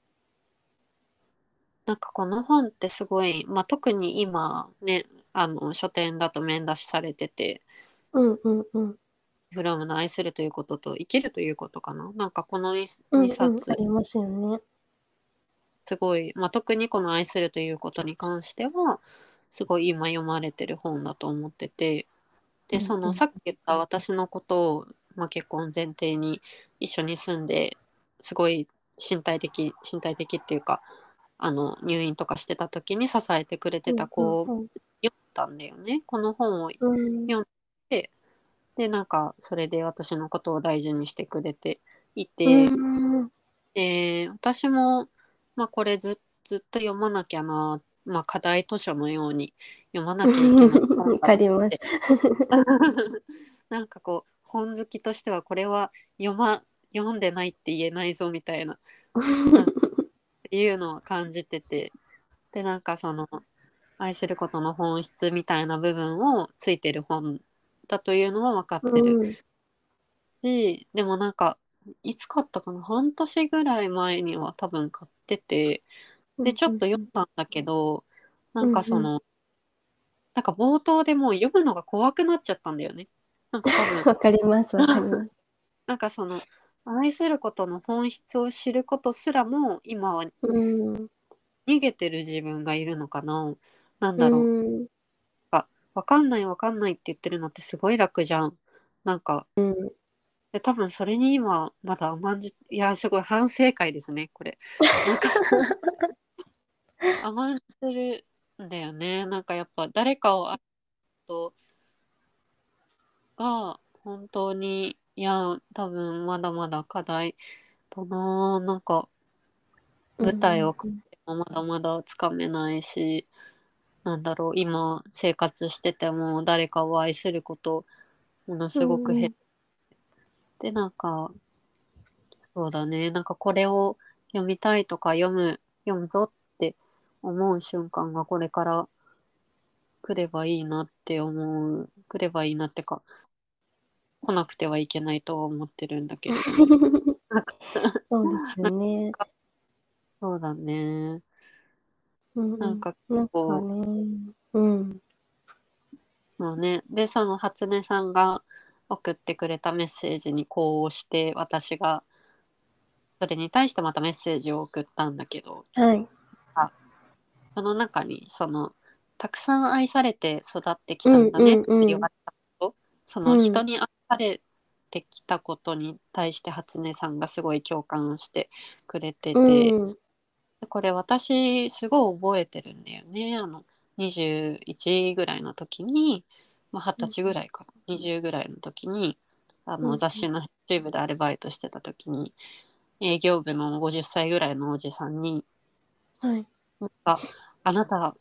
なんかこの本ってすごい、まあ、特に今ねあの書店だと面出しされててうんうんうん。「フロムの愛するということと生きるということ」かななんかこの 2, うんうん、冊ありますよね。すごい、まあ、特にこの「愛するということ」に関してはすごい今読まれてる本だと思っててでそのさっき言った私のことを、まあ、結婚前提に一緒に住んですごい身体的身体的っていうかあの入院とかしてた時に支えてくれてた子をうん読んだんだよね。この本をうん。よでなんかそれで私のことを大事にしてくれていて、うん。で私も、まあ、これずずっと読まなきゃな、まあ、課題図書のように読まなきゃいけないわかります。なんかこう本好きとしてはこれは読ま読んでないって言えないぞみたいな。っていうのは感じてて。でなんかその愛することの本質みたいな部分をついてる本だというのは分かってる。うん。し、でもなんかいつ買ったかな？半年ぐらい前には多分買っててでちょっと読んだんだけど、なんかその、なんか冒頭でもう読むのが怖くなっちゃったんだよね。なんか多分。わかりますわかります。なんかその愛することの本質を知ることすらも今はうん。逃げてる自分がいるのかな。なんだろう、うん。わかんないわかんないって言ってるのってすごい楽じゃん。なんか。うん。で多分それに今まだ甘んじいやすごい反省会ですねこれ 甘んじてるんだよね。なんかやっぱ誰かをあとが本当にいや多分まだまだ課題だななんか舞台をうんまだまだつかめないしなんだろう今生活してても誰かを愛することものすごく減って、なんかそうだね。なんかこれを読みたいとか読む読むぞって思う瞬間がこれから来ればいいなって思う来ればいいなってか来なくてはいけないとは思ってるんだけれどそうですよね。そうだねうんうんなんかこうかね。うん。そうね、でその初音さんが送ってくれたメッセージにこうして私がそれに対してまたメッセージを送ったんだけどはい。その中にそのたくさん愛されて育ってきたんだねってうんうんうん言われたこと、その人に愛されてきたことに対して初音さんがすごい共感してくれてて、うん。これ私すごい覚えてるんだよねあの21ぐらいの時に、まあ、20歳ぐらいかな、20ぐらいの時にあうんうんの雑誌の編集部でアルバイトしてた時に営業部の50歳ぐらいのおじさんにはい。「なんかあなた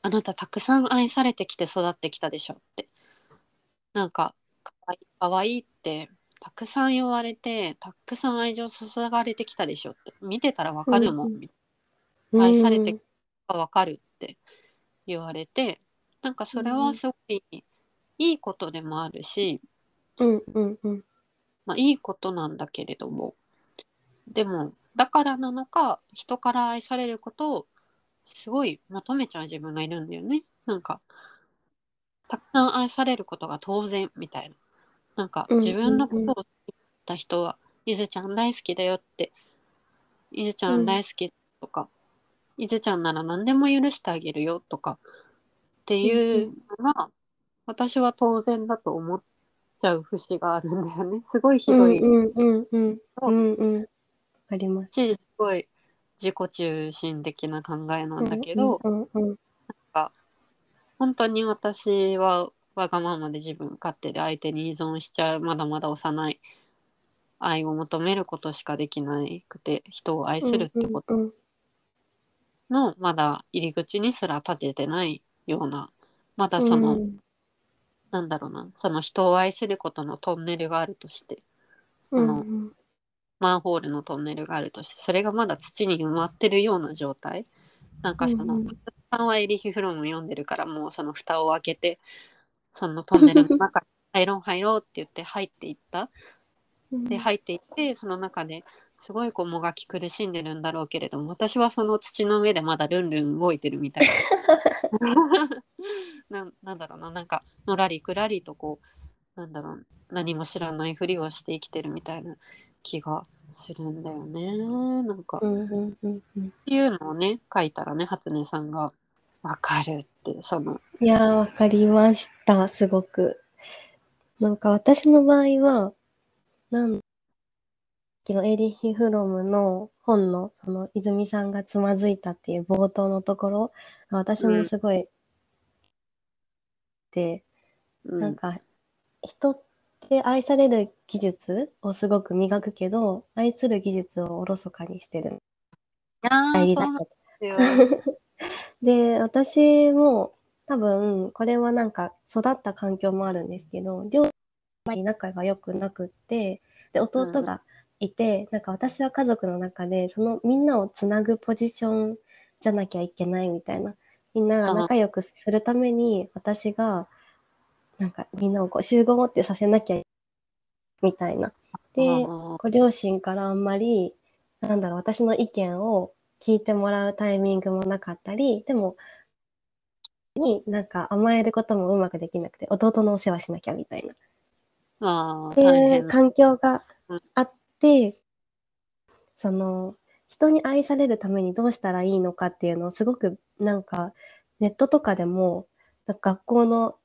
あなたたくさん愛されてきて育ってきたでしょ」って。なんかかわいいかわいいってたくさん言われてたくさん愛情注がれてきたでしょって。見てたらわかるもん、うん愛されてがわかるって言われてなんかそれはすごいいいことでもあるし、うんうんうん。まあ、いいことなんだけれども。でもだからなのか人から愛されることをすごい求めちゃう自分がいるんだよね。なんかたくさん愛されることが当然みたいな。なんかうん自分のことを好きた人は「いずちゃん大好きだよ」って「いずちゃん大好き」とか「いずちゃんなら何でも許してあげるよ」とかっていうのが私は当然だと思っちゃう節があるんだよね。すごいひどい。うんうんうんうんうん。わかります。しすごい自己中心的な考えなんだけど、うんうんうん本当に私はわがままで自分勝手で相手に依存しちゃうまだまだ幼い愛を求めることしかできなくて人を愛するってことうんのまだ入り口にすら立ててないようなまだその、うん。なんだろうなその人を愛することのトンネルがあるとしてその、うんマンホールのトンネルがあるとしてそれがまだ土に埋まってるような状態。なんかその、うんうん。さんはエリヒ・フロム読んでるからもうその蓋を開けてそのトンネルの中に 入ろう入ろうって言って入っていった。うん。で入っていってその中ですごいこうもがき苦しんでるんだろうけれども私はその土の上でまだルンルン動いてるみたいな。ななんだろうななんかのらりくらりとこうなんだろう何も知らないふりをして生きてるみたいな気がするんだよね。なんか、っうんうんうん。うんていうのをね書いたらね初音さんが「わかる」ってその。いやー、わかりました、すごく。なんか私の場合は、なん昨日エリヒ・フロムの本の、その泉さんがつまずいたっていう冒頭のところが私もすごい、で、うん。なんか、人って愛される技術をすごく磨くけど、愛する技術をおろそかにしてる。入で 私も多分、これはなんか育った環境もあるんですけど、両親に仲が良くなくって、で、弟がいて、なんか私は家族の中で、そのみんなをつなぐポジションじゃなきゃいけないみたいな。みんなが仲良くするために、私が、なんかみんなをこう集合ってさせなきゃみたいな。で、ご両親からあんまり、なんだろう、私の意見を聞いてもらうタイミングもなかったり、でも、になんか甘えることもうまくできなくて、弟のお世話しなきゃみたいな。っていう環境がうんあって、その、人に愛されるためにどうしたらいいのかっていうのをすごくなんかネットとかでも、学校の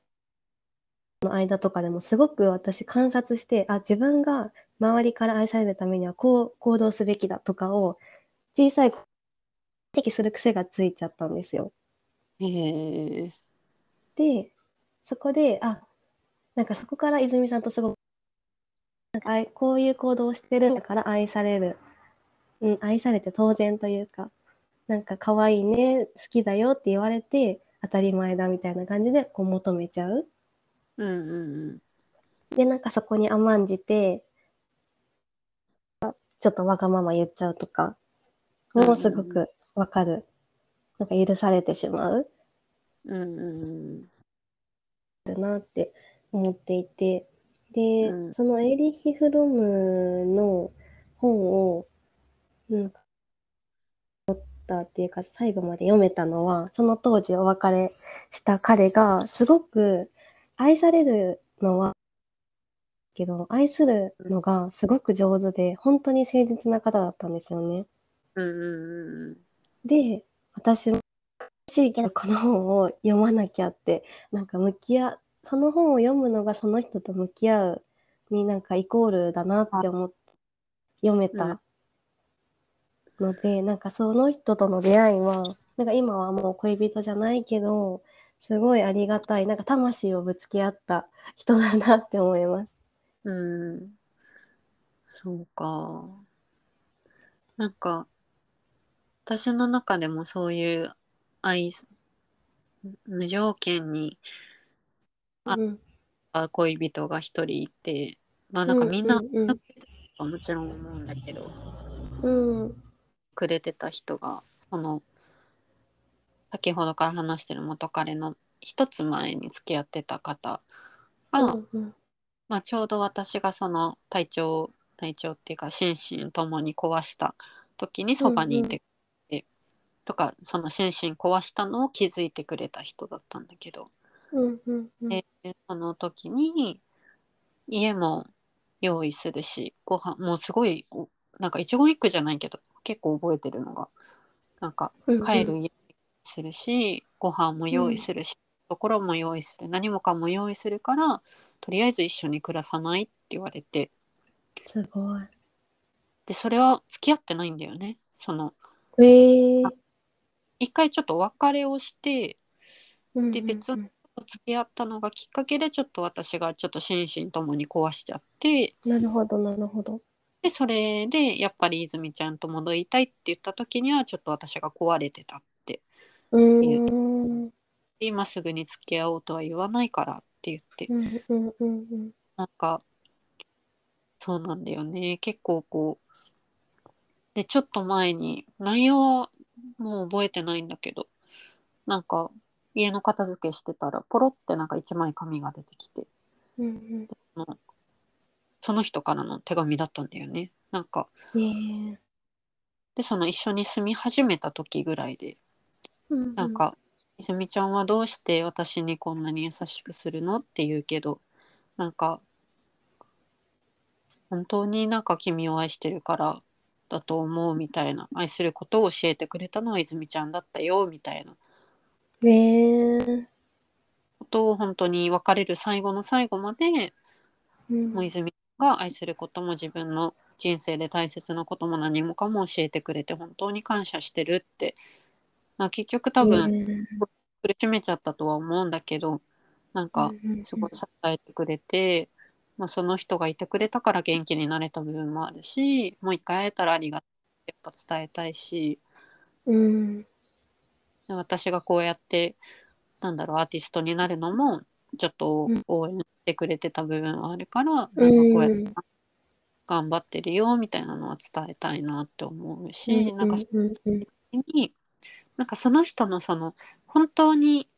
の間とかでもすごく私観察して、あ、自分が周りから愛されるためにはこう行動すべきだとかを小さい指摘する癖がついちゃったんですよ。へえで、そこで、あ、なんかそこから泉さんとすごくなんかこういう行動をしてるんだから愛される、うん、愛されて当然というかなんか可愛いね好きだよって言われて当たり前だみたいな感じでこう求めちゃう。うんうんでなんかそこに甘んじてちょっとわがまま言っちゃうとかもうすごくわかる。なんか許されてしまう。うんうんうん。だなって思っていて、で、うん。そのエーリッヒ・フロムの本を、うん、持ったっていうか最後まで読めたのは、その当時お別れした彼がすごく愛されるのは、けど愛するのがすごく上手で、本当に誠実な方だったんですよね。うんうんうんで、私も欲しいけどこの本を読まなきゃって、なんか向き合、その本を読むのがその人と向き合うになんかイコールだなって思って読めたので、なんかその人との出会いは、なんか今はもう恋人じゃないけど、すごいありがたい、なんか魂をぶつけ合った人だなって思います。うん。そうか。なんか私の中でもそういう愛無条件にあうん、恋人が一人いてまあなんかみんな、もちろん思うんだけどうん、うん、くれてた人がその先ほどから話してる元彼の一つ前に付き合ってた方が、うん、まあ、ちょうど私がその体調体調っていうか心身ともに壊した時にそばにいてくれて、とかその心身壊したのを気づいてくれた人だったんだけど、うん、うん、うん、でその時に家も用意するしご飯もうすごいおなんか一言一句じゃないけど結構覚えてるのがなんかうん。帰る家するし、ご飯も用意するし、ところも用意する何もかも用意するからとりあえず一緒に暮らさないって言われて。すごい。でそれは付き合ってないんだよね。そのえ。ー、一回ちょっとお別れをしてうんで別うん付き合ったのがきっかけでちょっと私がちょっと心身ともに壊しちゃって。うんなるほど、なるほど。でそれでやっぱり泉ちゃんと戻りたいって言った時にはちょっと私が壊れてたうーん。で今すぐに付き合おうとは言わないからって言ってうんうんうんうん。なんかそうなんだよね結構こうでちょっと前に内容はもう覚えてないんだけどなんか家の片付けしてたらポロってなんか一枚紙が出てきてうんそのその人からの手紙だったんだよねなんかうん。えでその一緒に住み始めた時ぐらいでー。うんなん、か「泉ちゃんはどうして私にこんなに優しくするの?」って言うけどなんか本当になんか君を愛してるからだと思うみたいな愛することを教えてくれたのは泉ちゃんだったよみたいなえー。ことを本当に別れる最後の最後までうんもう泉が愛することも自分の人生で大切なことも何もかも教えてくれて本当に感謝してるって、まあ、結局多分、えー苦しめちゃったとは思うんだけどなんかうんうんうん。すごい支えてくれて、まあ、その人がいてくれたから元気になれた部分もあるしもう一回会えたらありがとうやっぱ伝えたいしうん。で私がこうやってなんだろうアーティストになるのもちょっとうん応援してくれてた部分はあるから、なんかこうんうやって頑張ってるよみたいなのは伝えたいなって思うし、なん。かうんうん。になんかその人のその本当に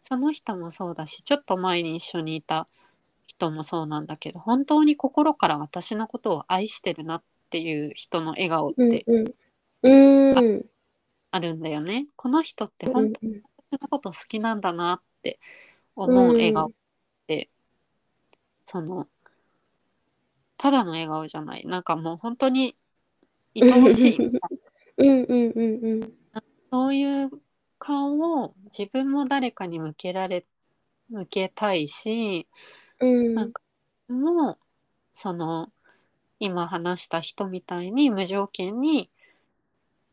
その人もそうだしちょっと前に一緒にいた人もそうなんだけど本当に心から私のことを愛してるなっていう人の笑顔っうんてうんうん。うんあるんだよね。この人ってうん本当に私のこと好きなんだなって思う笑顔って、そのただの笑顔じゃないなんかもう本当に愛おしい うんうんうんうん。そういう顔を自分も誰かに向けられ向けたいしうんなんかもうその今話した人みたいに無条件に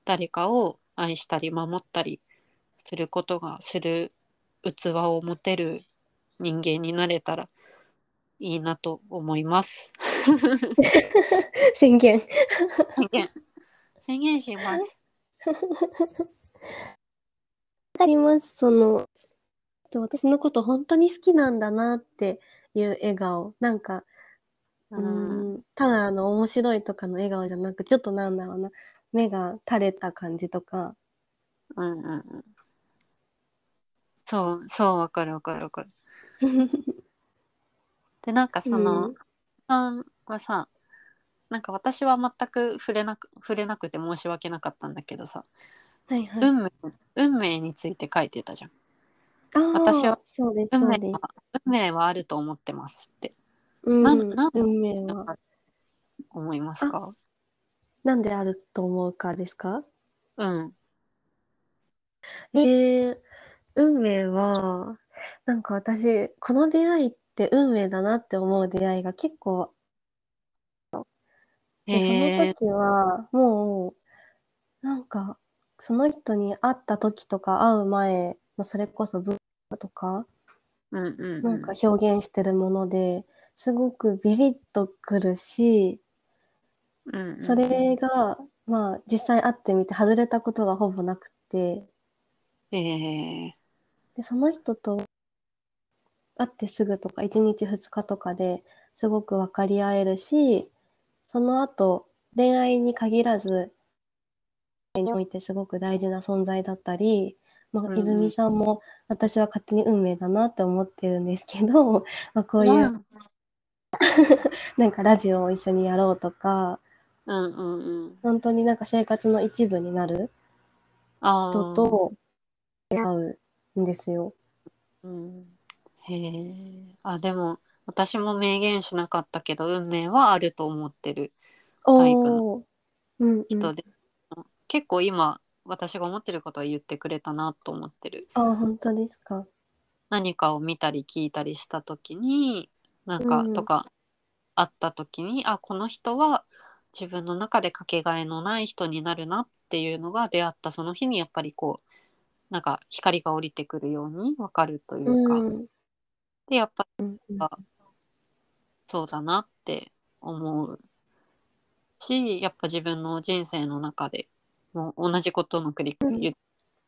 誰かを愛したり守ったりすることがする器を持てる人間になれたらいいなと思います。宣言。宣言宣言します。わかります。その、私のこと本当に好きなんだなっていう笑顔。なんか、ううんん、ただあの面白いとかの笑顔じゃなく、ちょっとなんだろうな、目が垂れた感じとか。うんうんうん。そうそうわかるわかるわかる。でなんかその、うんさんはさなんか私は全く触れなく触れなくて申し訳なかったんだけどさ、はいはい。運命運命について書いてたじゃん。あー私はそうです、運そうです。命は運命はあると思ってますってうん、なんなん運命は。思いますか？なんであると思うかですか？うんえー、運命は、なんか私、この出会いって運命だなって思う出会いが結構で、その時は、もう、なんか、その人に会った時とか会う前のそれこそ文化とか、うんうんうん。なんか表現してるもので、すごくビビッとくるし、うんうん。うんそれが、まあ、実際会ってみて外れたことがほぼなくて、へえ。で、その人と会ってすぐとか、1日2日とかですごく分かり合えるし、その後、恋愛に限らず、においてすごく大事な存在だったり、まあ、泉さんも私は勝手に運命だなって思ってるんですけど、まあ、こういううん。なんかラジオを一緒にやろうとか、うんうんうん。本当になんか生活の一部になる人と出会うんですよ。うん。へえあでも私も明言しなかったけど運命はあると思ってるタイプのおー。うんうん、人で、結構今私が思ってることは言ってくれたなと思ってる。あ、本当ですか。何かを見たり聞いたりした時になんか、うん。とかあった時にあこの人は自分の中でかけがえのない人になるなっていうのが出会ったその日にやっぱりこうなんか光が降りてくるようにわかるというか、うん。でやっぱうんうん。そうだなって思うしやっぱ自分の人生の中でもう同じことの繰り返し言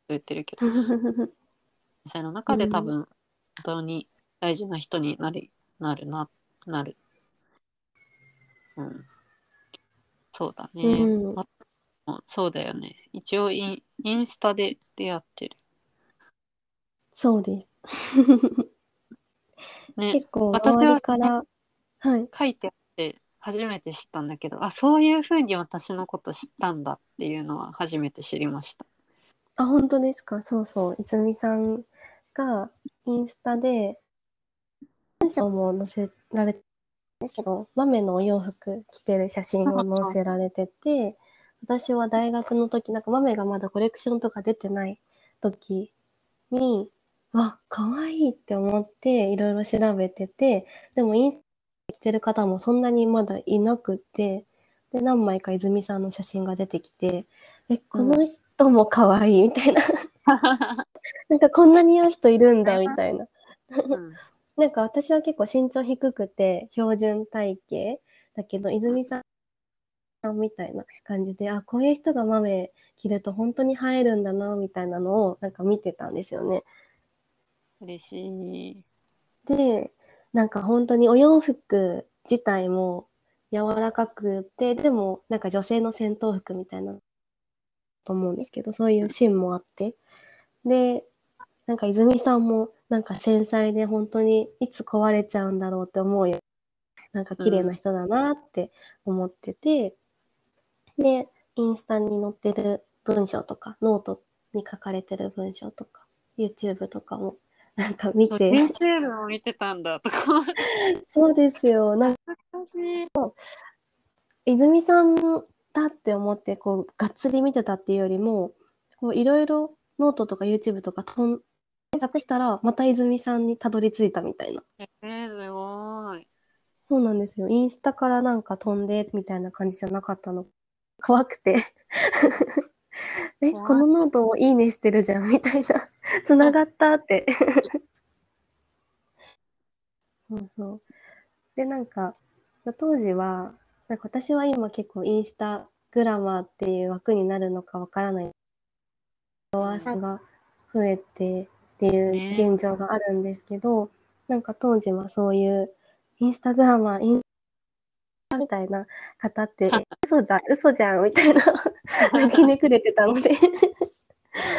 言ってるけど。人生の中で多分本当に大事な人になるなるななる。うん。そうだね、うん。あそうだよね。一応インインスタで出会ってる。そうです。ね。結構私はから、はい。書いてあ初めて知ったんだけどあそういうふうに私のこと知ったんだっていうのは初めて知りましたあ、本当ですか？そうそう。泉さんがインスタで、文章も載せられてですけど、豆のお洋服着てる写真を載せられてて、私は大学の時、なんか豆がまだコレクションとか出てない時に、わ、可愛いって思っていろいろ調べてて、でもインスタ着てる方もそんなにまだいなくて、で、何枚か泉さんの写真が出てきて、え、この人も可愛いみたいな。なんかこんなに合う人いるんだみたいな。うん なんか私は結構身長低くて標準体型だけど、泉さんみたいな感じで、あ、こういう人が豆着ると本当に映えるんだな、みたいなのをなんか見てたんですよね。嬉しいで、なんか本当にお洋服自体も柔らかくて、でもなんか女性の戦闘服みたいなと思うんですけど、そういうシーンもあって。で、なんか泉さんもなんか繊細で本当にいつ壊れちゃうんだろうって思うよ。なんか綺麗な人だなって思ってて、で、インスタに載ってる文章とか、ノートに書かれてる文章とか、YouTube とかもなんか見て、YouTube を見てたんだとかそうですよ。なんか泉さんだって思って、こう、がっつり見てたっていうよりも、こう、いろいろノートとか YouTube とかとん検索したら、また泉さんにたどり着いたみたいな。えー、すごいそうなんですよ。インスタからなんか飛んでみたいな感じじゃなかったの。怖くて。え、このノートもいいねしてるじゃんみたいな。つながったって。そうそう。で、なんか、当時は、なんか私は今結構インスタグラマーっていう枠になるのかわからない。フォロワーが増えてっていう現状があるんですけど、ね、なんか当時はそういうインスタグラマー、インスタみたいな方って、嘘じゃん、嘘じゃんみたいな、泣きねくれてたので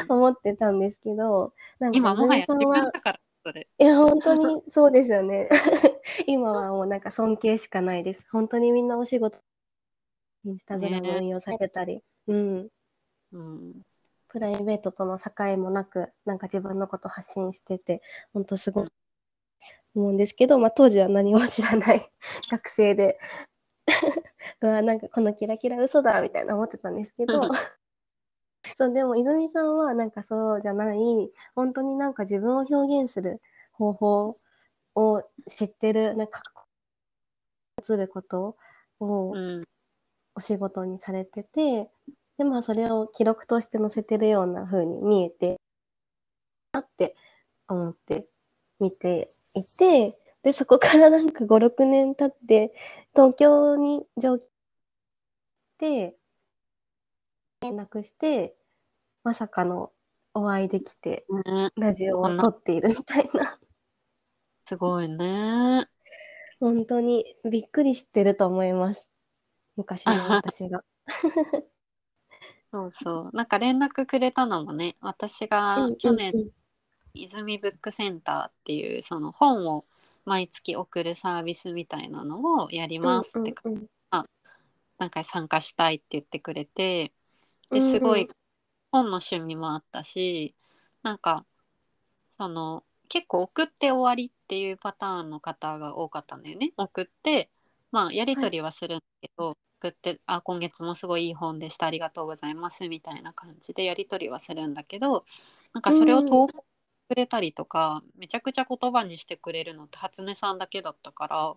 思ってたんですけど、なんか今もはや自分だから。いや、本当にそうですよね。今はもうなんか尊敬しかないです。本当にみんなお仕事、インスタグラム運用されてたり、ね、うん。うん。プライベートとの境もなく、なんか自分のこと発信してて、本当すごい思うんですけど、まあ当時は何も知らない 学生で、うわ、なんかこのキラキラ嘘だみたいな思ってたんですけど、そうでも泉さんはなんかそうじゃない。本当になんか自分を表現する方法を知ってるなんか映ることをお仕事にされてて、でまあそれを記録として載せてるような風に見えてあって思って見ていてでそこからなんか56年経って東京に上京して連絡して、まさかのお会いできて、ラジオを撮っているみたいな。すごいね。本当にびっくりしてると思います。昔の 私が。そうそう。なんか連絡くれたのもね、私が去年、泉ブックセンターっていうその本を毎月送るサービスみたいなのをやりますって、うんうん。うん、あなんか参加したいって言ってくれて。ですごい本の趣味もあったし、なんかその結構送って終わりっていうパターンの方が多かったんだよね。送ってまあやり取りはするんだけど、はい、送って「あ今月もすごいいい本でした。ありがとうございます」みたいな感じでやり取りはするんだけどなんかそれを投稿くれたりとか、めちゃくちゃ言葉にしてくれるのって初音さんだけだったから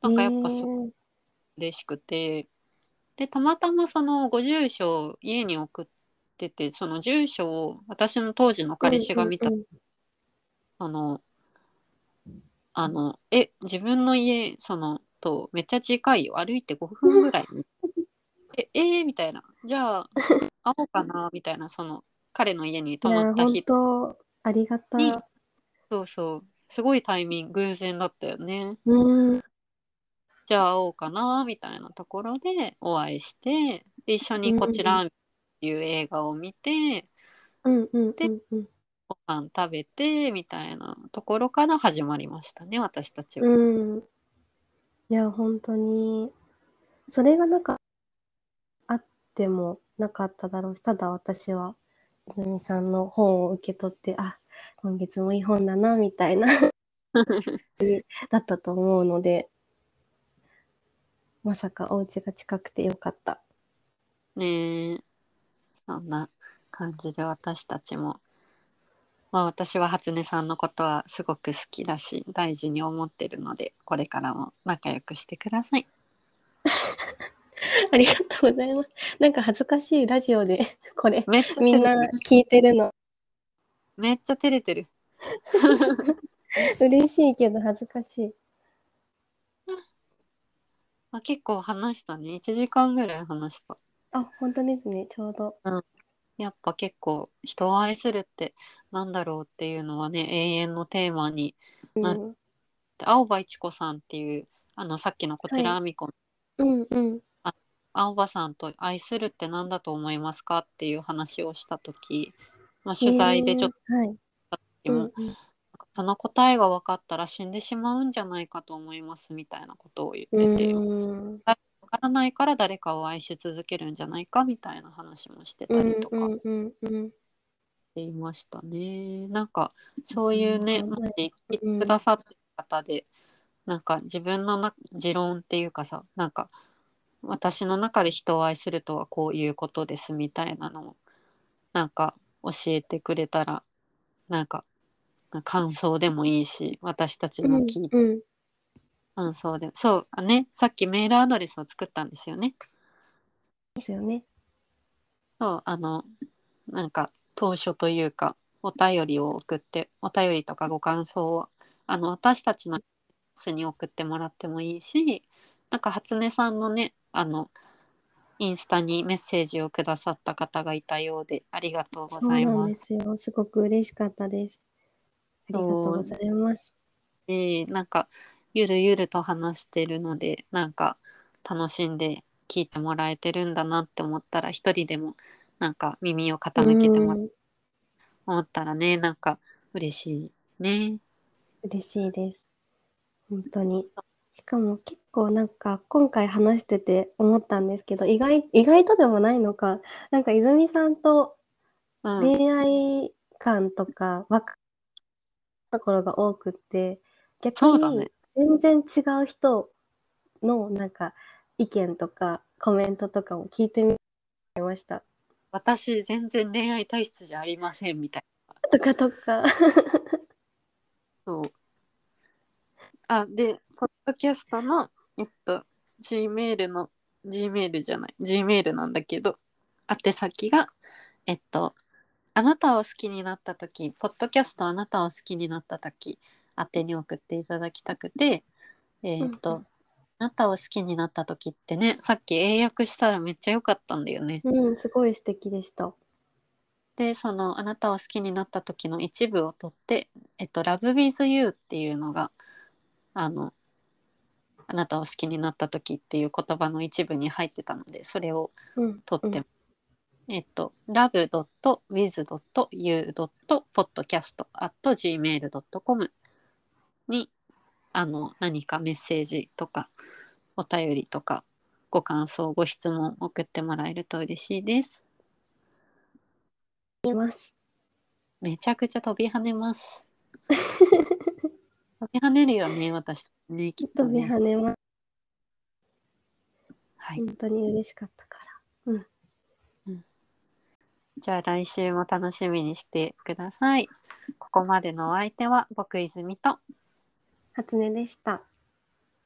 なんかやっぱすごい嬉しくて。でたまたまそのご住所を家に送っててその住所を私の当時の彼氏が見た、うんうん。うん、そのあのえ自分の家そのとめっちゃ近いよ。歩いて5分ぐらい。ええー、みたいな。じゃあ会おうかな。みたいなその彼の家に泊まった日ありがた。いそうそう。すごいタイミング偶然だったよね。うん。じゃあ会おうかなみたいなところでお会いしてで一緒にこちらっていう映画を見て、うんうん、でご飯食べてみたいなところから始まりましたね私たちは。うん、いや本当に。それがなんかあってもなかっただろうしただ私は泉さんの本を受け取ってあ今月もい。い。本だなみたい。なだったと思うのでまさかお家が近くてよかった。ねえそんな感じで私たちもまあ私は初音さんのことはすごく好きだし大事に思ってるのでこれからも仲良くしてください。ありがとうございます。なんか恥ずかしいラジオで これめっちゃみんな聞いてるの。めっちゃ照れてる。嬉しいけど恥ずかしい。あ、結構話したね。1時間ぐらい話した。あ、本当ですね。ちょうど。うん。やっぱ結構人を愛するってなんだろうっていうのはね永遠のテーマになる、うん、青葉一子さんっていうあのさっきのこちらあみこ、うんうんあ青葉さんと愛するって何だと思いますかっていう話をした時、まあ、取材でちょっと、えー、はい、うん。うんその答えが分かったら死んでしまうんじゃないかと思いますみたいなことを言ってて分からないから誰かを愛し続けるんじゃないかみたいな話もしてたりとかしていましたね。なんかそういうねもし聞いてくださってる方でなんか自分のな持論っていうかさなんか私の中で人を愛するとはこういうことですみたいなのをなんか教えてくれたらなんか感想でもいいし私たちの聞いて、うんうん、感想でそうあねさっきメールアドレスを作ったんですよね。ですよね。そうあのなんか当初というかお便りを送ってお便りとかご感想をあの私たちのスに送ってもらってもいいしなんか初音さんのねあのインスタにメッセージをくださった方がいたようでありがとうごそうなんざいま。ですすよ。すごく嬉しかったです。ありがとうございます。えーなんかゆるゆると話してるのでなんか楽しんで聞いてもらえてるんだなって思ったら一人でもなんか耳を傾けてもらうん思ったらねなんか嬉しいね。嬉しいです。本当に。しかも結構なんか今回話してて思ったんですけど、意外、意外とでもないのか、なんか泉さんとうん、恋愛観とか分かるところが多くって、逆に全然違う人のなんか意見とかコメントとかも聞いてみました。私全然恋愛体質じゃありませんみたいとかとか。な。そう。あでポッドキャストのえっと Gmail の Gmail じゃない Gmail なんだけど宛先がえっとあなたを好きになった時ポッドキャストあなたを好きになった時宛てに送っていただきたくてえっと、うんうんあなたを好きになった時ってねさっき英訳したらめっちゃ良かったんだよね。うん、すごい素敵でした。でそのあなたを好きになった時の一部を取って「えっと、Love with You」っていうのがあのあなたを好きになった時っていう言葉の一部に入ってたのでそれをうん、取って、うんえっと love.with.you.podcast.gmail.com にあの何かメッセージとかお便りとかご感想ご質問送ってもらえると嬉しいです。います。めちゃくちゃ飛び跳ねます。飛び跳ねるよね、私ね、きっと飛びね。跳ねます。はい。本当に嬉しかったから。じゃあ来週も楽しみにしてください。ここまでのお相手は僕泉と初音でした。